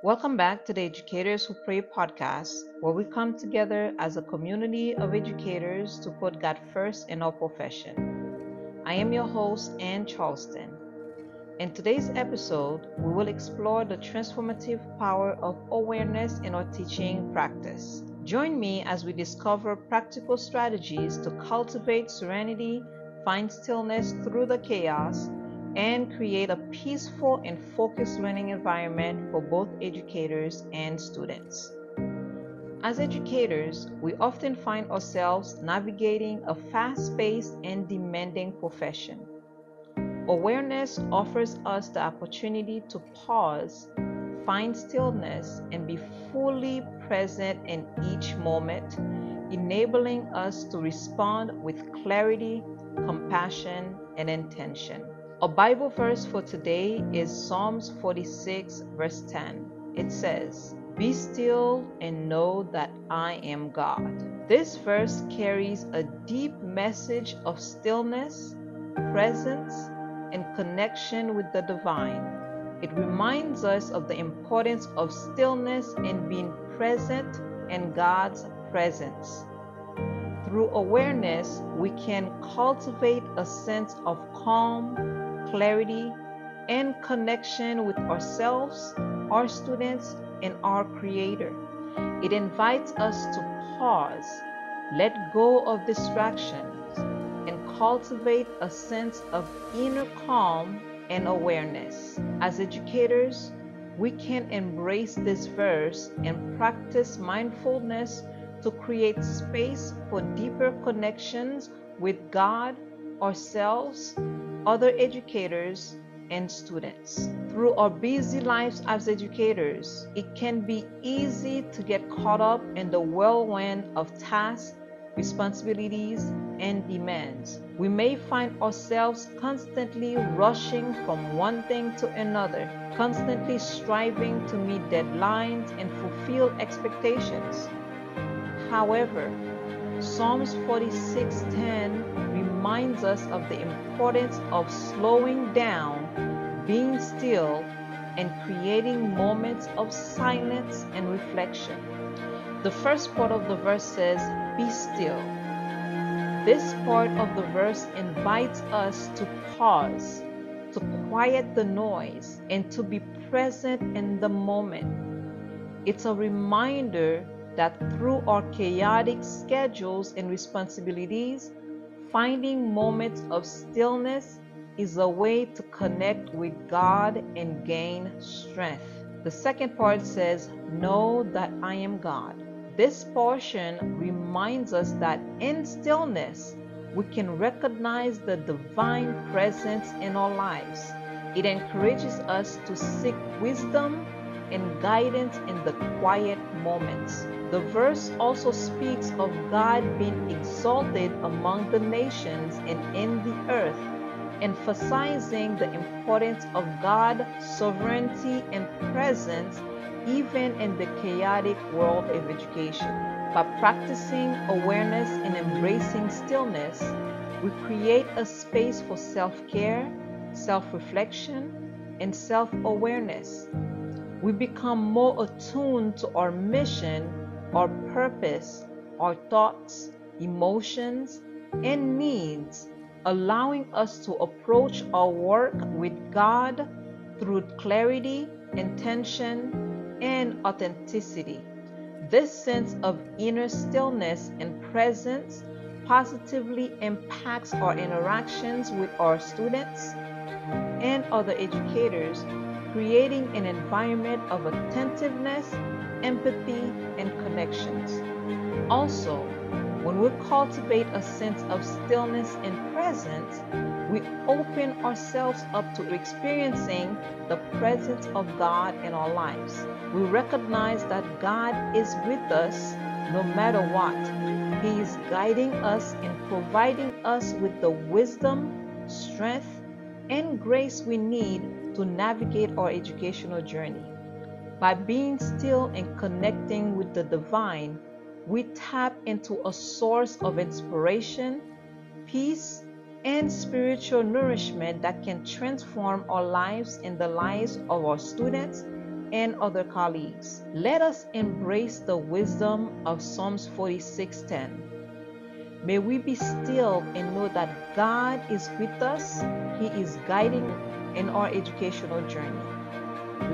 Welcome back to the Educators Who Pray podcast, where we come together as a community of educators to put God first in our profession. I am your host, Ann Charleston. In today's episode, we will explore the transformative power of awareness in our teaching practice. Join me as we discover practical strategies to cultivate serenity, find stillness through the chaos, and create a peaceful and focused learning environment for both educators and students. As educators, we often find ourselves navigating a fast paced and demanding profession. Awareness offers us the opportunity to pause, find stillness, and be fully present in each moment, enabling us to respond with clarity, compassion, and intention. A Bible verse for today is Psalms 46, verse 10. It says, Be still and know that I am God. This verse carries a deep message of stillness, presence, and connection with the divine. It reminds us of the importance of stillness and being present in God's presence. Through awareness, we can cultivate a sense of calm, clarity, and connection with ourselves, our students, and our Creator. It invites us to pause, let go of distractions, and cultivate a sense of inner calm and awareness. As educators, we can embrace this verse and practice mindfulness to create space for deeper connections with God, ourselves, other educators, and students. Through our busy lives as educators, it can be easy to get caught up in the whirlwind of tasks, responsibilities, and demands. We may find ourselves constantly rushing from one thing to another, constantly striving to meet deadlines and fulfill expectations. However, Psalms 46:10 reminds us of the importance of slowing down, being still, and creating moments of silence and reflection. The first part of the verse says, Be still. This part of the verse invites us to pause, to quiet the noise, and to be present in the moment. It's a reminder that through our chaotic schedules and responsibilities, finding moments of stillness is a way to connect with God and gain strength. The second part says, Know that I am God. This portion reminds us that in stillness, we can recognize the divine presence in our lives. It encourages us to seek wisdom and guidance in the quiet moments. The verse also speaks of God being exalted among the nations and in the earth, emphasizing the importance of God's sovereignty and presence even in the chaotic world of education. By practicing awareness and embracing stillness, we create a space for self care, self reflection, and self awareness we become more attuned to our mission, our purpose, our thoughts, emotions, and needs, allowing us to approach our work with God through clarity, intention, and authenticity. This sense of inner stillness and presence positively impacts our interactions with our students and other educators creating an environment of attentiveness, empathy, and connections. Also, when we cultivate a sense of stillness and presence, we open ourselves up to experiencing the presence of God in our lives. We recognize that God is with us no matter what. He is guiding us and providing us with the wisdom, strength, and grace we need to navigate our educational journey. By being still and connecting with the divine, we tap into a source of inspiration, peace, and spiritual nourishment that can transform our lives and the lives of our students and other colleagues. Let us embrace the wisdom of Psalms 46:10. May we be still and know that God is with us. He is guiding in our educational journey.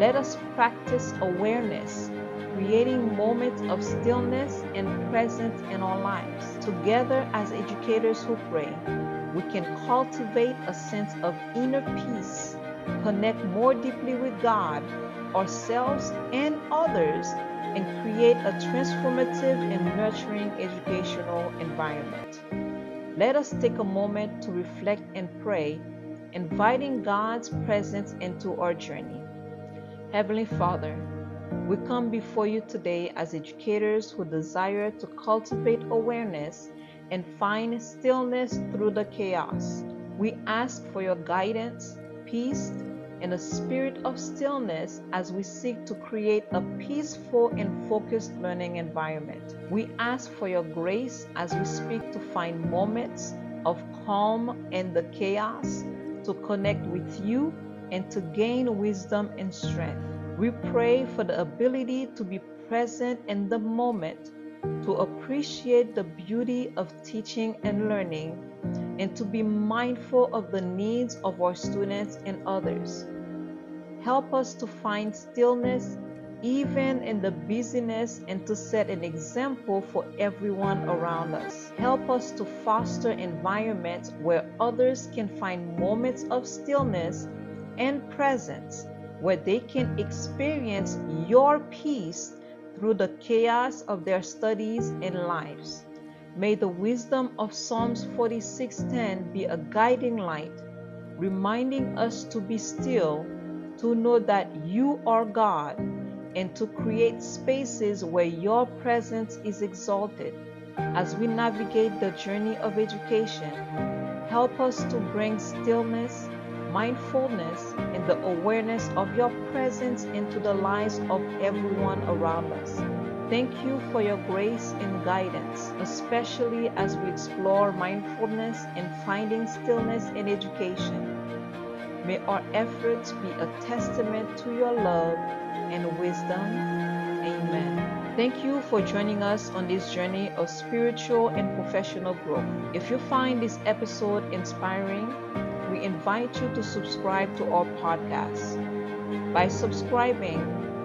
Let us practice awareness, creating moments of stillness and presence in our lives. Together as educators who pray, we can cultivate a sense of inner peace, connect more deeply with God, ourselves, and others, and create a transformative and nurturing educational environment. Let us take a moment to reflect and pray, inviting God's presence into our journey. Heavenly Father, we come before you today as educators who desire to cultivate awareness and find stillness through the chaos. We ask for your guidance, peace, and a spirit of stillness as we seek to create a peaceful and focused learning environment. We ask for your grace as we speak to find moments of calm in the chaos, to connect with you, and to gain wisdom and strength. We pray for the ability to be present in the moment to appreciate the beauty of teaching and learning, and to be mindful of the needs of our students and others. Help us to find stillness even in the busyness and to set an example for everyone around us. Help us to foster environments where others can find moments of stillness and presence, where they can experience your peace through the chaos of their studies and lives. May the wisdom of Psalms 46:10 be a guiding light, reminding us to be still, to know that you are God, and to create spaces where your presence is exalted. As we navigate the journey of education, help us to bring stillness, mindfulness and the awareness of your presence into the lives of everyone around us. Thank you for your grace and guidance, especially as we explore mindfulness and finding stillness in education. May our efforts be a testament to your love and wisdom. Amen. Thank you for joining us on this journey of spiritual and professional growth. If you find this episode inspiring, we invite you to subscribe to our podcast. By subscribing,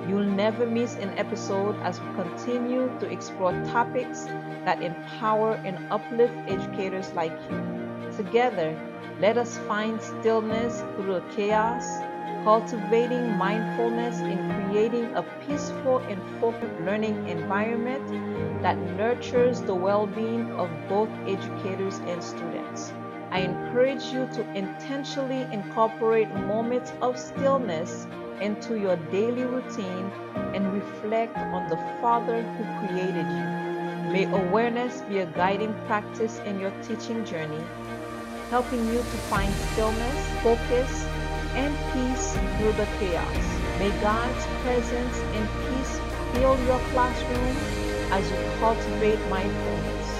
you'll never miss an episode as we continue to explore topics that empower and uplift educators like you. Together, let us find stillness through chaos, cultivating mindfulness in creating a peaceful and focused learning environment that nurtures the well being of both educators and students. I encourage you to intentionally incorporate moments of stillness into your daily routine and reflect on the Father who created you. May awareness be a guiding practice in your teaching journey, helping you to find stillness, focus, and peace through the chaos. May God's presence and peace fill your classroom as you cultivate mindfulness.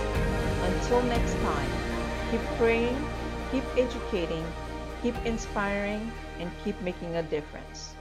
Until next time. Keep praying, keep educating, keep inspiring, and keep making a difference.